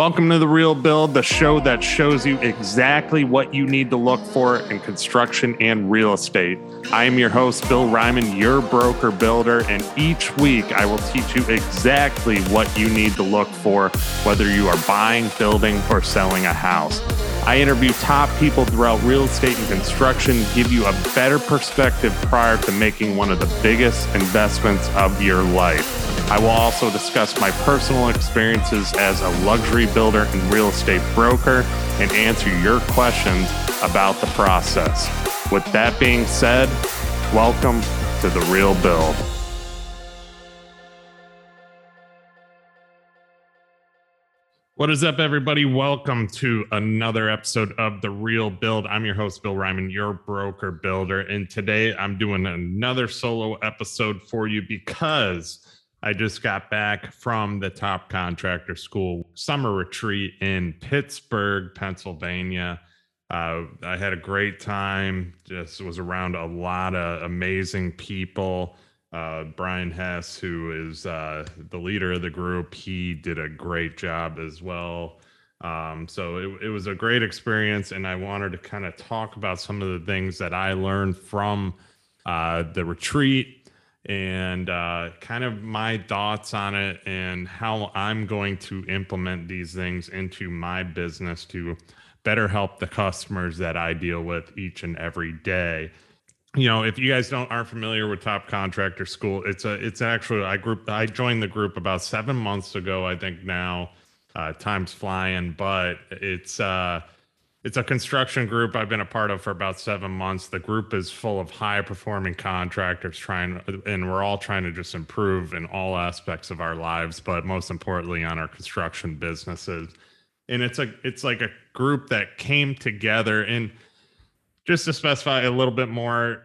Welcome to The Real Build, the show that shows you exactly what you need to look for in construction and real estate. I am your host, Bill Reiman, your broker builder, and each week I will teach you exactly what you need to look for, whether you are buying, building, or selling a house. I interview top people throughout real estate and construction, to give you a better perspective prior to making one of the biggest investments of your life. I will also discuss my personal experiences as a luxury builder and real estate broker and answer your questions about the process. With that being said, welcome to The Real Build. What is up, everybody? Welcome to another episode of The Real Build. I'm your host, Bill Reiman, your broker builder. And today I'm doing another solo episode for you because I just got back from the top contractor school summer retreat in Pittsburgh, Pennsylvania. Uh, I had a great time. Just was around a lot of amazing people. Uh, Brian Hess, who is uh, the leader of the group, he did a great job as well. Um, so it, it was a great experience, and I wanted to kind of talk about some of the things that I learned from uh, the retreat and uh, kind of my thoughts on it and how I'm going to implement these things into my business to better help the customers that I deal with each and every day. You know, if you guys don't aren't familiar with Top Contractor School, it's a it's actually I group I joined the group about seven months ago, I think now. Uh, time's flying, but it's uh it's a construction group I've been a part of for about seven months. The group is full of high performing contractors trying, and we're all trying to just improve in all aspects of our lives, but most importantly on our construction businesses. And it's a, it's like a group that came together and just to specify a little bit more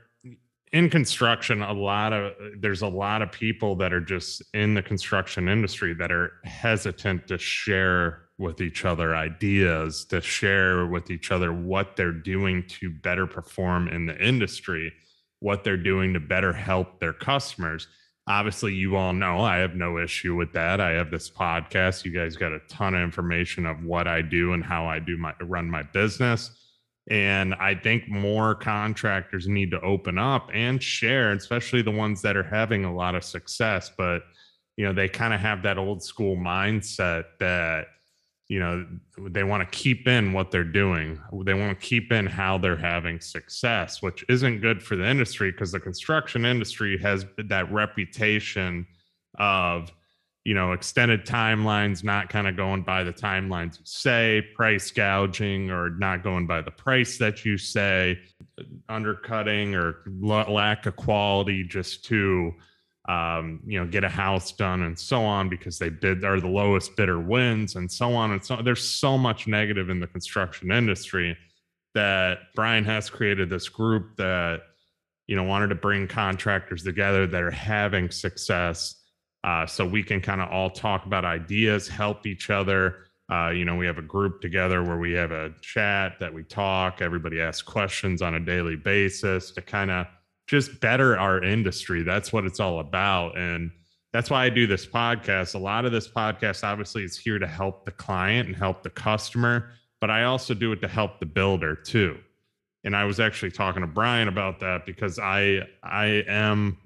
in construction, a lot of, there's a lot of people that are just in the construction industry that are hesitant to share with each other ideas to share with each other what they're doing to better perform in the industry what they're doing to better help their customers. Obviously you all know i have no issue with that. I have this podcast. You guys got a ton of information of what i do and how i do my run my business and i think more contractors need to open up and share especially the ones that are having a lot of success but you know they kind of have that old school mindset that you know they want to keep in what they're doing. They want to keep in how they're having success which isn't good for the industry because the construction industry has that reputation of you know extended timelines not kind of going by the timelines you say price gouging or not going by the price that you say undercutting or lack of quality just to um, you know, get a house done and so on because they bid are the lowest bidder wins and so on and so on. There's so much negative in the construction industry that Brian has created this group that you know wanted to bring contractors together that are having success uh, so we can kind of all talk about ideas, help each other. Uh, you know, we have a group together where we have a chat that we talk. Everybody asks questions on a daily basis to kind of just better our industry. That's what it's all about. And that's why I do this podcast. A lot of this podcast, obviously, is here to help the client and help the customer, but I also do it to help the builder too. And I was actually talking to Brian about that because I I am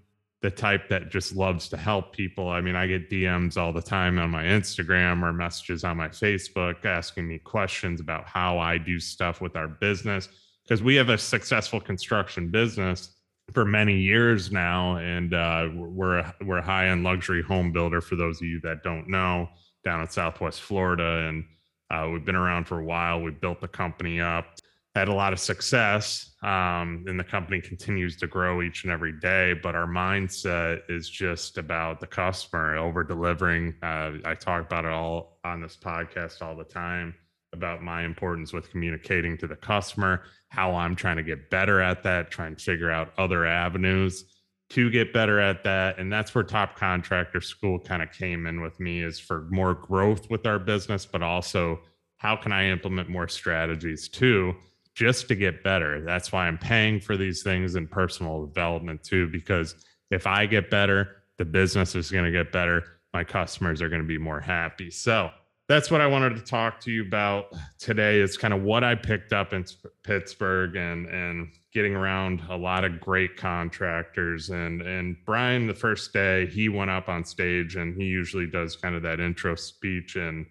the type that just loves to help people. I mean, I get DMs all the time on my Instagram or messages on my Facebook asking me questions about how I do stuff with our business because we have a successful construction business for many years now, and uh, we're we're high end luxury home builder. For those of you that don't know, down in Southwest Florida, and uh, we've been around for a while. We built the company up, had a lot of success, um, and the company continues to grow each and every day. But our mindset is just about the customer, over delivering. Uh, I talk about it all on this podcast all the time about my importance with communicating to the customer, how I'm trying to get better at that, trying to figure out other avenues to get better at that. And that's where Top Contractor School kind of came in with me is for more growth with our business, but also how can I implement more strategies too, just to get better. That's why I'm paying for these things in personal development too, because if I get better, the business is going to get better. My customers are going to be more happy. So, that's what I wanted to talk to you about today. Is kind of what I picked up in Pittsburgh and and getting around a lot of great contractors and and Brian the first day he went up on stage and he usually does kind of that intro speech and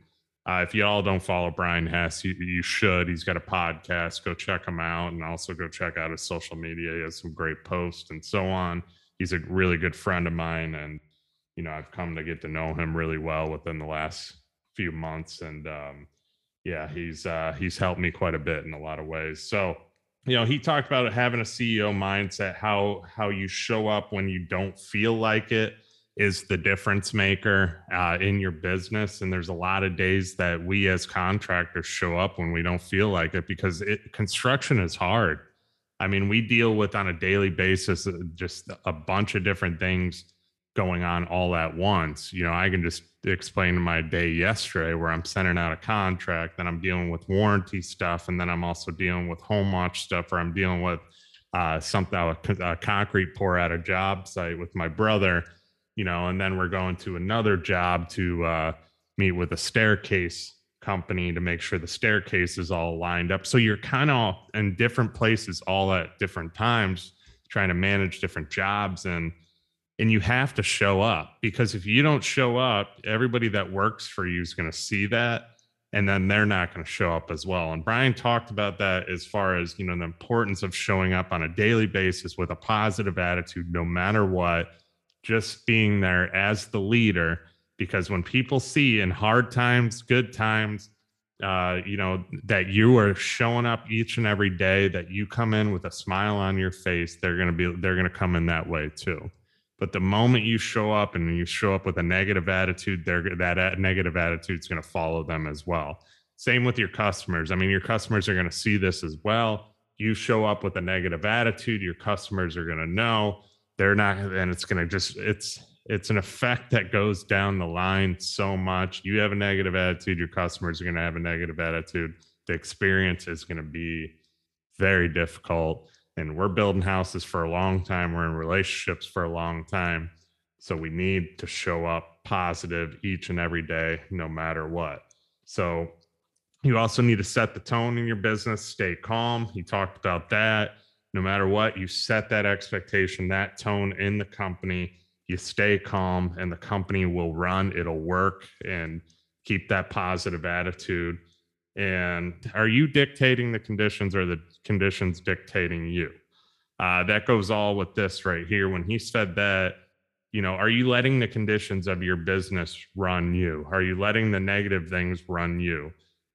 uh, if you all don't follow Brian Hess, you, you should. He's got a podcast. Go check him out and also go check out his social media. He has some great posts and so on. He's a really good friend of mine. And, you know, I've come to get to know him really well within the last few months. And um, yeah, he's uh, he's helped me quite a bit in a lot of ways. So, you know, he talked about having a CEO mindset, how how you show up when you don't feel like it is the difference maker uh, in your business. And there's a lot of days that we as contractors show up when we don't feel like it because it, construction is hard. I mean, we deal with on a daily basis uh, just a bunch of different things going on all at once. You know, I can just explain my day yesterday where I'm sending out a contract, then I'm dealing with warranty stuff, and then I'm also dealing with home watch stuff, or I'm dealing with uh, something, a, a concrete pour at a job site with my brother you know, and then we're going to another job to uh, meet with a staircase company to make sure the staircase is all lined up. So you're kind of in different places all at different times, trying to manage different jobs and and you have to show up because if you don't show up, everybody that works for you is going to see that and then they're not going to show up as well. And Brian talked about that as far as, you know, the importance of showing up on a daily basis with a positive attitude no matter what just being there as the leader because when people see in hard times good times uh, you know that you are showing up each and every day that you come in with a smile on your face they're to be they're to come in that way too. But the moment you show up and you show up with a negative attitude they're that negative attitude is going to follow them as well. Same with your customers. I mean your customers are going to see this as well. You show up with a negative attitude your customers are going to know they're not and it's going to just it's it's an effect that goes down the line so much. You have a negative attitude your customers are going to have a negative attitude. The experience is going to be very difficult and we're building houses for a long time we're in relationships for a long time. So we need to show up positive each and every day no matter what. So you also need to set the tone in your business stay calm. He talked about that no matter what, you set that expectation, that tone in the company, you stay calm, and the company will run, it'll work, and keep that positive attitude. And are you dictating the conditions or the conditions dictating you? Uh, that goes all with this right here. When he said that, you know, are you letting the conditions of your business run you? Are you letting the negative things run you?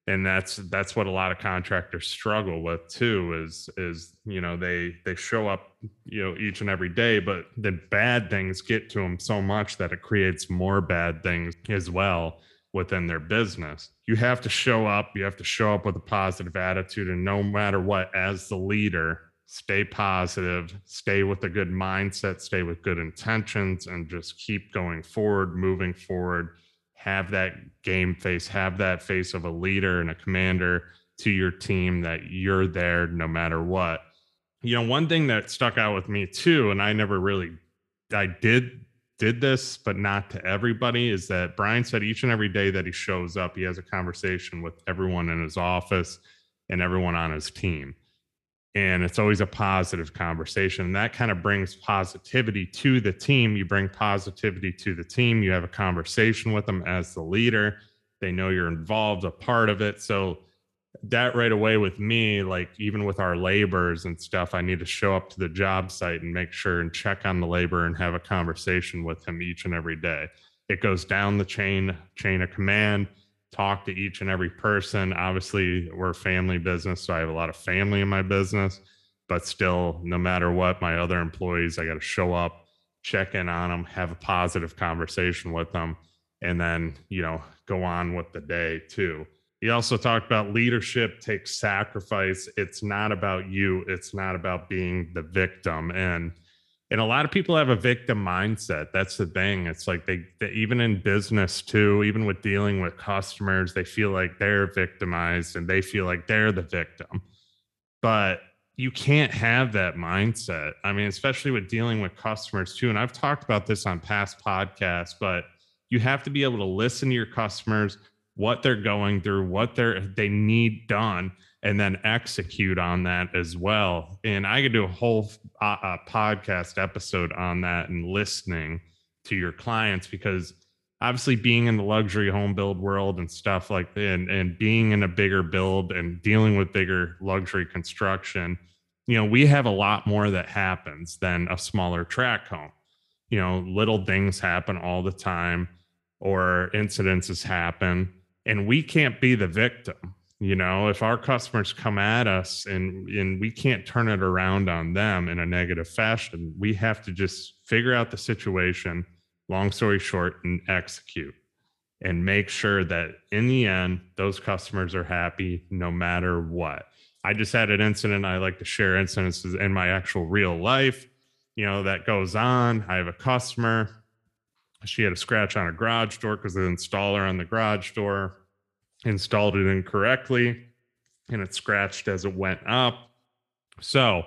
And that's that's what a lot of contractors struggle with too is is you know they they show up you know each and every day but the bad things get to them so much that it creates more bad things as well within their business. You have to show up you have to show up with a positive attitude and no matter what as the leader stay positive stay with a good mindset stay with good intentions and just keep going forward moving forward have that game face, have that face of a leader and a commander to your team that you're there no matter what. You know, one thing that stuck out with me too, and I never really, I did did this, but not to everybody, is that Brian said each and every day that he shows up, he has a conversation with everyone in his office and everyone on his team and it's always a positive conversation. And that kind of brings positivity to the team. You bring positivity to the team. You have a conversation with them as the leader. They know you're involved a part of it. So that right away with me like even with our laborers and stuff i need to show up to the job site and make sure and check on the labor and have a conversation with him each and every day. It goes down the chain chain of command talk to each and every person. Obviously, we're family business, so I have a lot of family in my business, but still, no matter what, my other employees, I got to show up, check in on them, have a positive conversation with them, and then, you know, go on with the day too. He also talked about leadership takes sacrifice. It's not about you, it's not about being the victim. And and a lot of people have a victim mindset. That's the thing. It's like they, they, even in business too even with dealing with customers they feel like they're victimized and they feel like they're the victim. But you can't have that mindset. I mean especially with dealing with customers too. And i've talked about this on past podcasts but you have to be able to listen to your customers what they're going through, what they're they need done, and then execute on that as well. And I could do a whole uh, uh, podcast episode on that and listening to your clients because obviously being in the luxury home build world and stuff like that and, and being in a bigger build and dealing with bigger luxury construction you know we have a lot more that happens than a smaller track home you know little things happen all the time or incidences happen and we can't be the victim you know if our customers come at us and and we can't turn it around on them in a negative fashion we have to just figure out the situation long story short and execute and make sure that in the end those customers are happy no matter what. I just had an incident. I like to share incidences in my actual real life you know that goes on. I have a customer. She had a scratch on a garage door because the installer on the garage door installed it incorrectly and it scratched as it went up. So,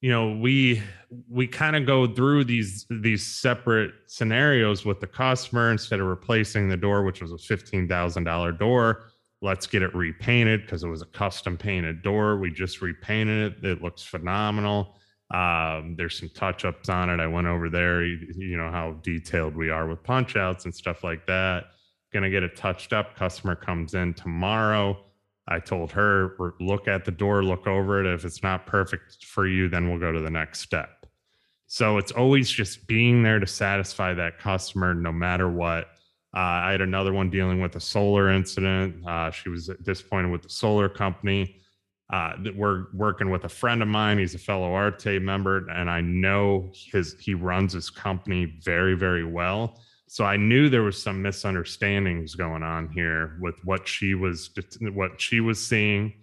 you know, we we kind of go through these these separate scenarios with the customer instead of replacing the door, which was a fifteen thousand dollar door. Let's get it repainted because it was a custom painted door. We just repainted it. It looks phenomenal. Um, there's some touch ups on it. I went over there. You, you know how detailed we are with punch outs and stuff like that going to get it touched up. Customer comes in tomorrow. I told her, look at the door, look over it. If it's not perfect for you, then we'll go to the next step. So it's always just being there to satisfy that customer no matter what. Uh, I had another one dealing with a solar incident. Uh, she was disappointed with the solar company. Uh, we're working with a friend of mine. He's a fellow Arte member, and I know his he runs his company very, very well so I knew there was some misunderstandings going on here with what she was what she was seeing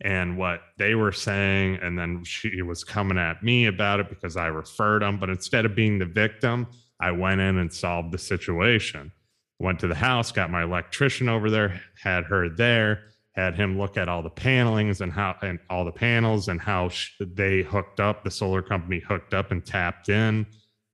and what they were saying. And then she was coming at me about it because I referred them but instead of being the victim I went in and solved the situation. Went to the house got my electrician over there had her there had him look at all the panelings and how and all the panels and how they hooked up the solar company hooked up and tapped in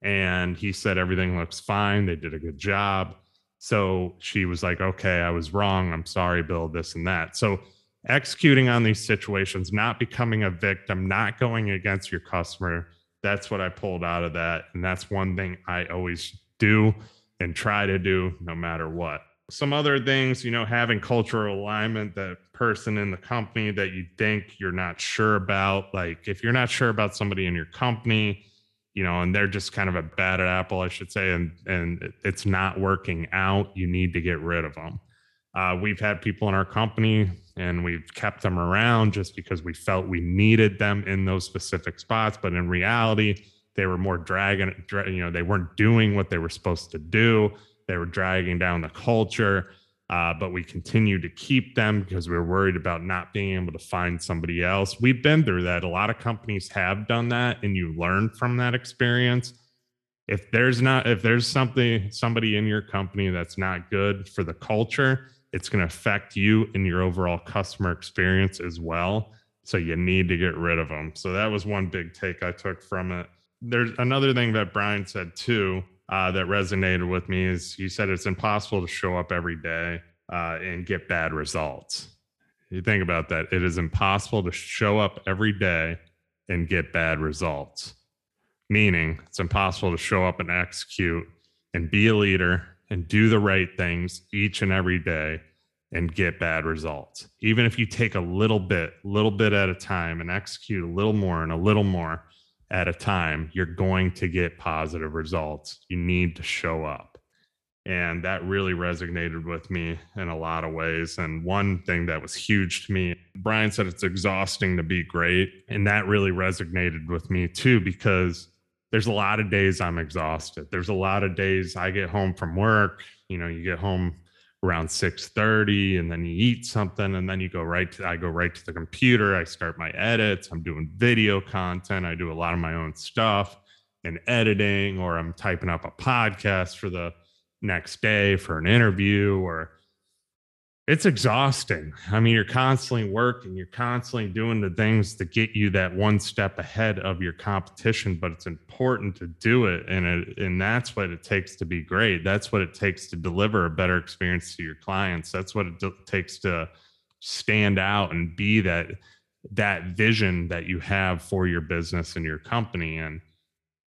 and he said everything looks fine. They did a good job. So she was like, okay, I was wrong. I'm sorry, Bill, this and that. So executing on these situations, not becoming a victim, not going against your customer. That's what I pulled out of that. And that's one thing I always do and try to do no matter what. Some other things, you know, having cultural alignment, that person in the company that you think you're not sure about. Like if you're not sure about somebody in your company, you know, and they're just kind of a bad apple, I should say, and and it's not working out. You need to get rid of them. Uh, we've had people in our company, and we've kept them around just because we felt we needed them in those specific spots. But in reality, they were more dragging. You know, they weren't doing what they were supposed to do. They were dragging down the culture uh, but we continue to keep them because we are worried about not being able to find somebody else. We've been through that. A lot of companies have done that, and you learn from that experience. If there's not, if there's something, somebody in your company that's not good for the culture, it's going to affect you and your overall customer experience as well. So you need to get rid of them. So that was one big take I took from it. There's another thing that Brian said too uh, that resonated with me is you said it's impossible to show up every day uh, and get bad results. You think about that. It is impossible to show up every day and get bad results, meaning it's impossible to show up and execute and be a leader and do the right things each and every day and get bad results. Even if you take a little bit, little bit at a time and execute a little more and a little more, at a time, you're going to get positive results. You need to show up. And that really resonated with me in a lot of ways. And one thing that was huge to me, Brian said it's exhausting to be great. And that really resonated with me too, because there's a lot of days I'm exhausted. There's a lot of days I get home from work, you know, you get home around 6:30 and then you eat something and then you go right to I go right to the computer, I start my edits, I'm doing video content, I do a lot of my own stuff and editing or I'm typing up a podcast for the next day for an interview or it's exhausting. I mean, you're constantly working, you're constantly doing the things to get you that one step ahead of your competition, but it's important to do it. And, it, and that's what it takes to be great. That's what it takes to deliver a better experience to your clients. That's what it takes to stand out and be that that vision that you have for your business and your company. And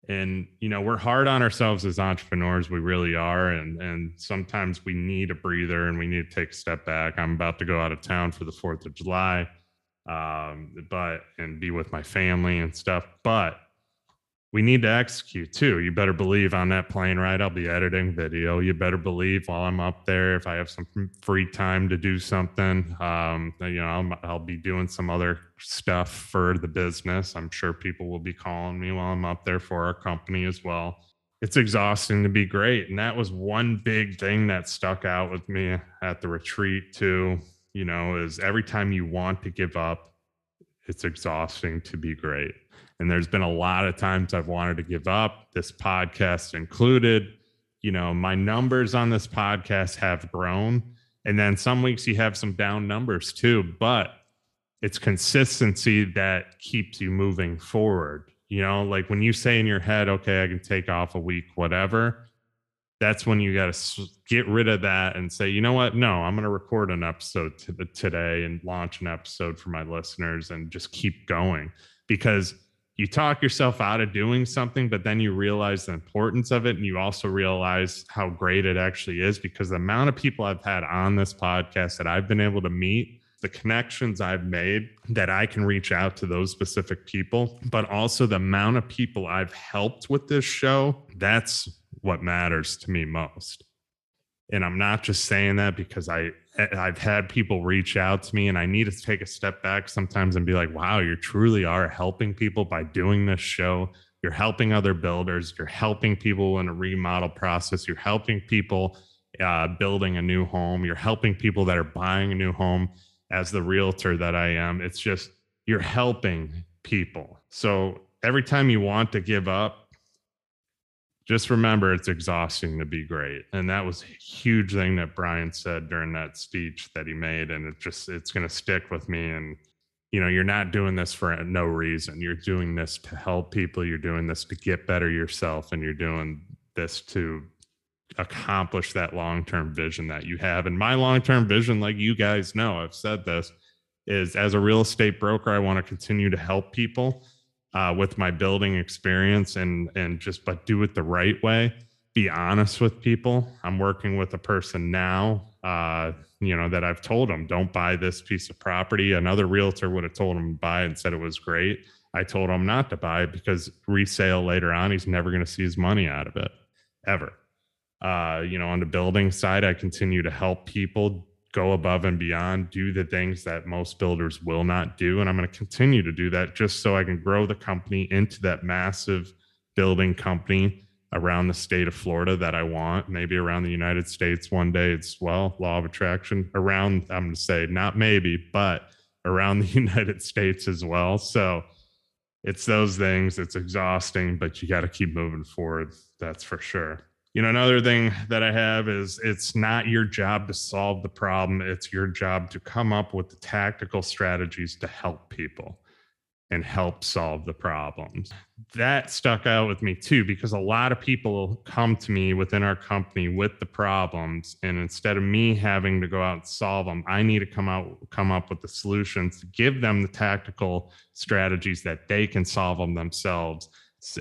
and you know we're hard on ourselves as entrepreneurs we really are and and sometimes we need a breather and we need to take a step back. I'm about to go out of town for the fourth of july um, but and be with my family and stuff but we need to execute too. You better believe on that plane ride, I'll be editing video. You better believe while I'm up there, if I have some free time to do something, um, you know, I'll, I'll, be doing some other stuff for the business. I'm sure people will be calling me while I'm up there for our company as well. It's exhausting to be great. And that was one big thing that stuck out with me at the retreat too, you know, is every time you want to give up, it's exhausting to be great and there's been a lot of times I've wanted to give up, this podcast included. You know, my numbers on this podcast have grown. And then some weeks you have some down numbers too, but it's consistency that keeps you moving forward. You know, like when you say in your head, okay, I can take off a week, whatever, that's when you got to get rid of that and say, you know what? No, I'm going to record an episode t- today and launch an episode for my listeners and just keep going because you talk yourself out of doing something, but then you realize the importance of it. And you also realize how great it actually is because the amount of people I've had on this podcast that I've been able to meet, the connections I've made that I can reach out to those specific people, but also the amount of people I've helped with this show, that's what matters to me most. And I'm not just saying that because I I've had people reach out to me and I need to take a step back sometimes and be like, wow, you truly are helping people by doing this show. You're helping other builders. You're helping people in a remodel process. You're helping people uh, building a new home. You're helping people that are buying a new home as the realtor that I am. It's just, you're helping people. So every time you want to give up, just remember it's exhausting to be great. And that was a huge thing that brian said during that speech that he made. And it just it's going to stick with me. And you know you're not doing this for no reason. You're doing this to help people. You're doing this to get better yourself. And you're doing this to accomplish that long-term vision that you have. And my long-term vision like you guys know i've said this is as a real estate broker i want to continue to help people uh, with my building experience and and just but do it the right way. Be honest with people. I'm working with a person now uh, you know that i've told them don't buy this piece of property. Another realtor would have told him to buy and said it was great. I told him not to buy because resale later on he's never going to see his money out of it ever. Uh, you know on the building side i continue to help people go above and beyond, do the things that most builders will not do. And I'm going to continue to do that just so I can grow the company into that massive building company around the state of Florida that I want, maybe around the United States one day. It's well, law of attraction around, I'm going to say not maybe, but around the United States as well. So it's those things. It's exhausting, but you got to keep moving forward. That's for sure you know another thing that i have is it's not your job to solve the problem. It's your job to come up with the tactical strategies to help people and help solve the problems. That stuck out with me too because a lot of people come to me within our company with the problems and instead of me having to go out and solve them i need to come out come up with the solutions give them the tactical strategies that they can solve them themselves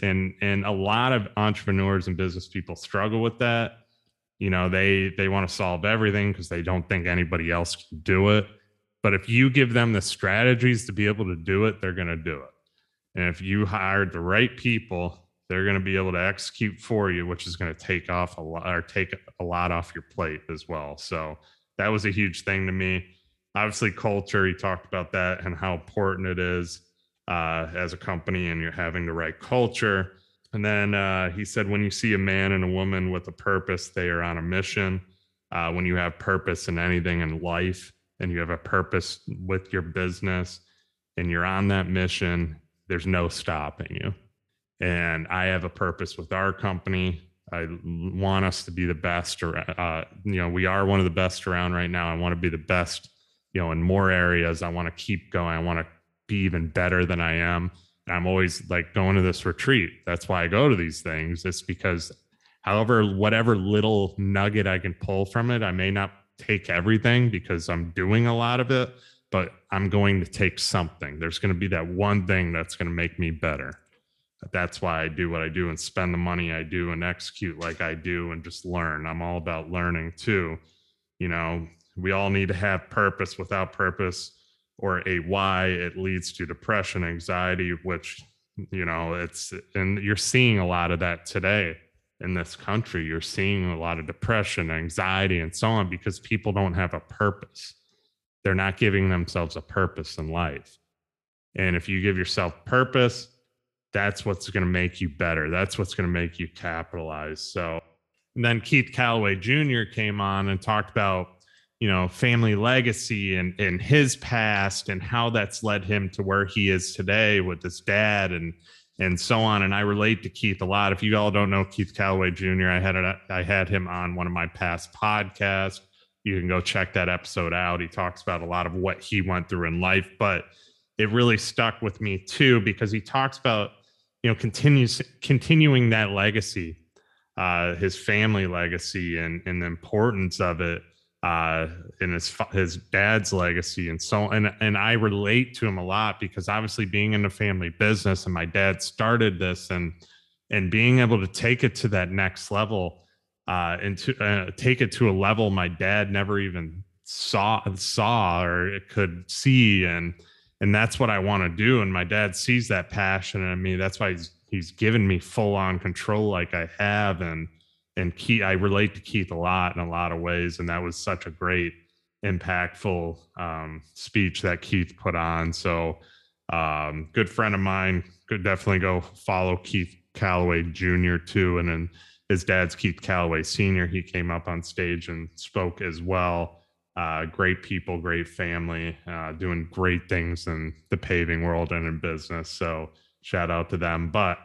and and a lot of entrepreneurs and business people struggle with that. You know they they want to solve everything because they don't think anybody else can do it. But if you give them the strategies to be able to do it they're going to do it. And if you hired the right people they're going to be able to execute for you which is going to take off a lot or take a lot off your plate as well. So that was a huge thing to me. Obviously culture he talked about that and how important it is uh, as a company and you're having the right culture. And then uh, he said, when you see a man and a woman with a purpose, they are on a mission. Uh, when you have purpose in anything in life and you have a purpose with your business and you're on that mission, there's no stopping you. And I have a purpose with our company. I want us to be the best, or uh, you know, we are one of the best around right now. I want to be the best, you know, in more areas. I want to keep going. I want to be even better than I am. And I'm always like going to this retreat. That's why I go to these things. It's because, however, whatever little nugget I can pull from it, I may not take everything because I'm doing a lot of it, but I'm going to take something. There's going to be that one thing that's going to make me better. That's why I do what I do and spend the money I do and execute like I do and just learn. I'm all about learning too. You know, we all need to have purpose. Without purpose or a why, it leads to depression, anxiety, which, you know, it's, and you're seeing a lot of that today in this country. You're seeing a lot of depression, anxiety, and so on because people don't have a purpose. They're not giving themselves a purpose in life. And if you give yourself purpose, that's what's going to make you better. That's what's going to make you capitalize. So and then Keith Callaway Jr. came on and talked about, you know, family legacy and, and his past and how that's led him to where he is today with his dad and and so on. And I relate to Keith a lot. If you all don't know Keith Callaway Jr., I had a, I had him on one of my past podcasts. You can go check that episode out. He talks about a lot of what he went through in life, but it really stuck with me too because he talks about you know continues continuing that legacy, uh, his family legacy, and and the importance of it uh, and his his dad's legacy and so and and I relate to him a lot because obviously being in the family business and my dad started this and and being able to take it to that next level uh, and to uh, take it to a level my dad never even saw saw or could see and and that's what I want to do. And my dad sees that passion in me. That's why he's he's given me full on control like I have and and Keith, I relate to Keith a lot in a lot of ways, and that was such a great, impactful um, speech that Keith put on. So, um, good friend of mine, could definitely go follow Keith Callaway Jr. too, and then his dad's Keith Callaway Sr. He came up on stage and spoke as well. Uh, great people, great family, uh, doing great things in the paving world and in business. So, shout out to them. But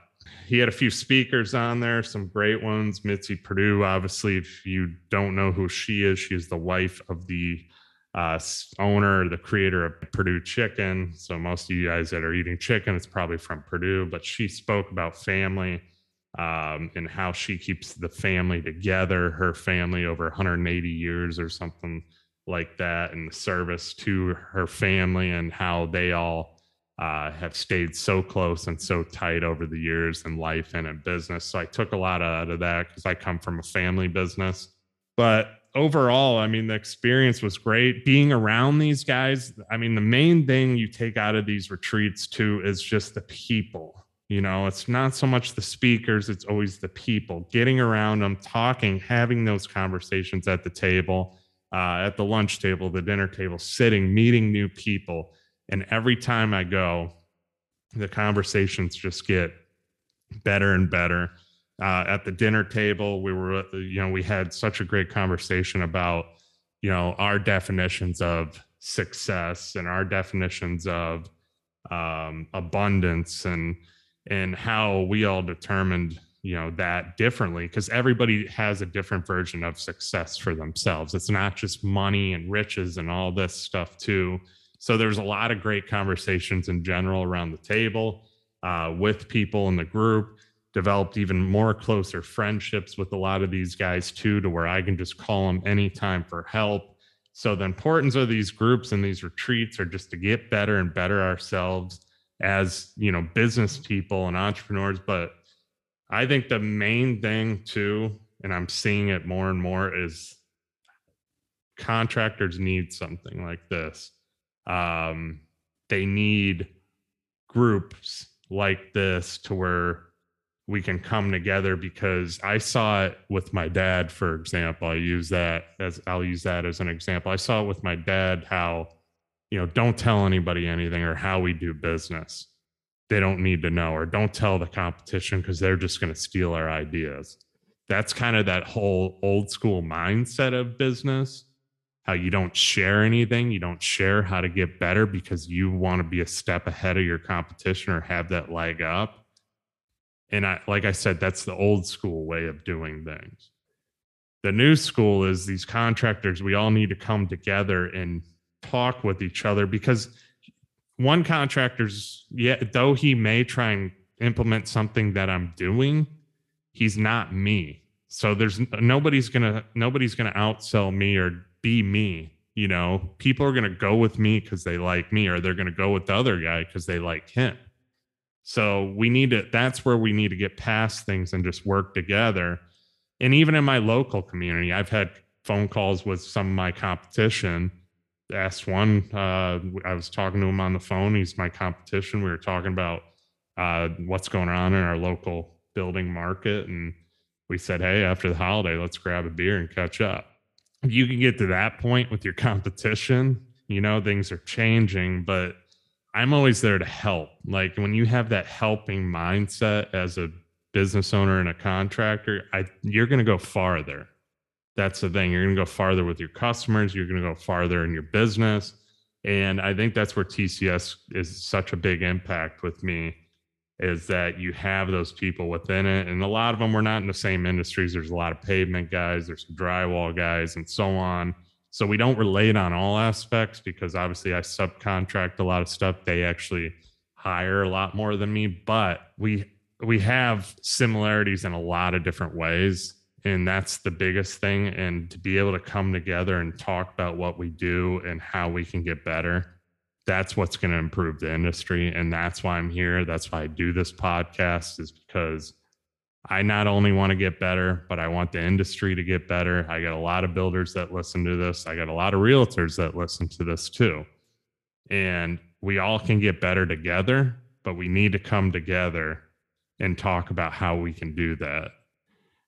he had a few speakers on there, some great ones. Mitzi Perdue, obviously, if you don't know who she is, she's the wife of the uh, owner, the creator of Perdue Chicken. So most of you guys that are eating chicken, it's probably from Perdue. But she spoke about family um, and how she keeps the family together, her family over 180 years or something like that, and the service to her family and how they all uh, have stayed so close and so tight over the years in life and in business. So I took a lot out of that because I come from a family business. But overall, I mean, the experience was great. Being around these guys, I mean, the main thing you take out of these retreats too is just the people. You know, it's not so much the speakers, it's always the people getting around them, talking, having those conversations at the table, uh, at the lunch table, the dinner table, sitting, meeting new people and every time I go, the conversations just get better and better. Uh, at the dinner table, we were, you know, we had such a great conversation about, you know, our definitions of success and our definitions of um, abundance and and how we all determined you know that differently. Because everybody has a different version of success for themselves. It's not just money and riches and all this stuff too so there's a lot of great conversations in general around the table uh, with people in the group. Developed even more closer friendships with a lot of these guys too, to where I can just call them anytime for help. So the importance of these groups and these retreats are just to get better and better ourselves as you know business people and entrepreneurs. But I think the main thing too, and I'm seeing it more and more, is contractors need something like this um, they need groups like this to where we can come together because I saw it with my dad, for example. I use that as I'll use that as an example. I saw it with my dad how, you know, don't tell anybody anything or how we do business. They don't need to know, or don't tell the competition because they're just going to steal our ideas. That's kind of that whole old school mindset of business how you don't share anything, you don't share how to get better because you want to be a step ahead of your competition or have that leg up. And I, like I said, that's the old school way of doing things. The new school is these contractors, we all need to come together and talk with each other because one contractor's, yeah, though he may try and implement something that I'm doing, he's not me. So there's nobody's gonna nobody's gonna outsell me or be me. You know, people are gonna go with me because they like me, or they're gonna go with the other guy because they like him. So we need to, that's where we need to get past things and just work together. And even in my local community, I've had phone calls with some of my competition. Asked one, uh, I was talking to him on the phone. He's my competition. We were talking about uh, what's going on in our local building market. And we said, hey, after the holiday, let's grab a beer and catch up. You can get to that point with your competition, you know, things are changing, but I'm always there to help. Like when you have that helping mindset as a business owner and a contractor, I you're going to go farther. That's the thing. You're going to go farther with your customers, you're going to go farther in your business. And I think that's where TCS is such a big impact with me is that you have those people within it. And a lot of them were not in the same industries. There's a lot of pavement guys, there's some drywall guys, and so on so we don't relate on all aspects because obviously I subcontract a lot of stuff. They actually hire a lot more than me, but we we have similarities in a lot of different ways and that's the biggest thing and to be able to come together and talk about what we do and how we can get better that's what's going to improve the industry and that's why i'm here that's why i do this podcast is because I not only want to get better, but I want the industry to get better. I got a lot of builders that listen to this. I got a lot of realtors that listen to this too. And we all can get better together, but we need to come together and talk about how we can do that.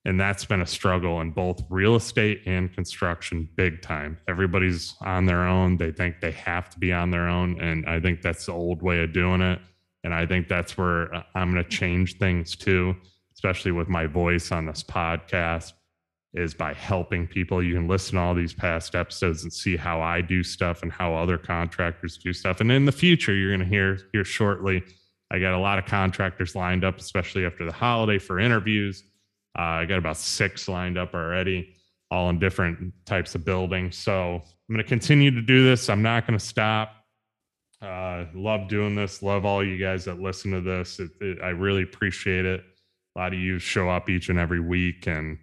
And that's been a struggle in both real estate and construction, big time. Everybody's on their own. They think they have to be on their own. And I think that's the old way of doing it. And I think that's where uh, I'm going to change things too especially with my voice on this podcast, is by helping people. You can listen to all these past episodes and see how I do stuff and how other contractors do stuff. And in the future, you're going to hear here shortly. I got a lot of contractors lined up, especially after the holiday for interviews. Uh, I got about six lined up already, all in different types of buildings. So I'm going to continue to do this. I'm not going to stop. Uh, love doing this. Love all you guys that listen to this. It, it, I really appreciate it a lot of you show up each and every week and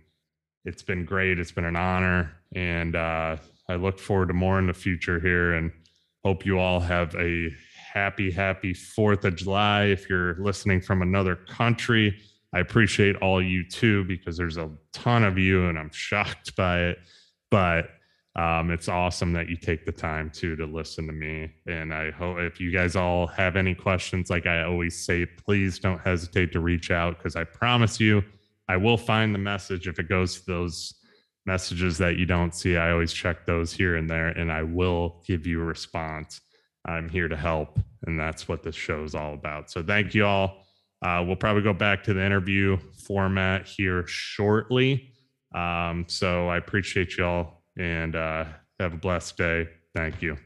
it's been great it's been an honor and uh, i look forward to more in the future here and hope you all have a happy happy fourth of july if you're listening from another country i appreciate all you too because there's a ton of you and i'm shocked by it but um, it's awesome that you take the time too to listen to me. And I hope if you guys all have any questions, like I always say, please don't hesitate to reach out because I promise you, I will find the message if it goes to those messages that you don't see. I always check those here and there, and I will give you a response. I'm here to help, and that's what this show is all about. So thank you all. Uh, we'll probably go back to the interview format here shortly. Um, so I appreciate you all and uh, have a blessed day. Thank you.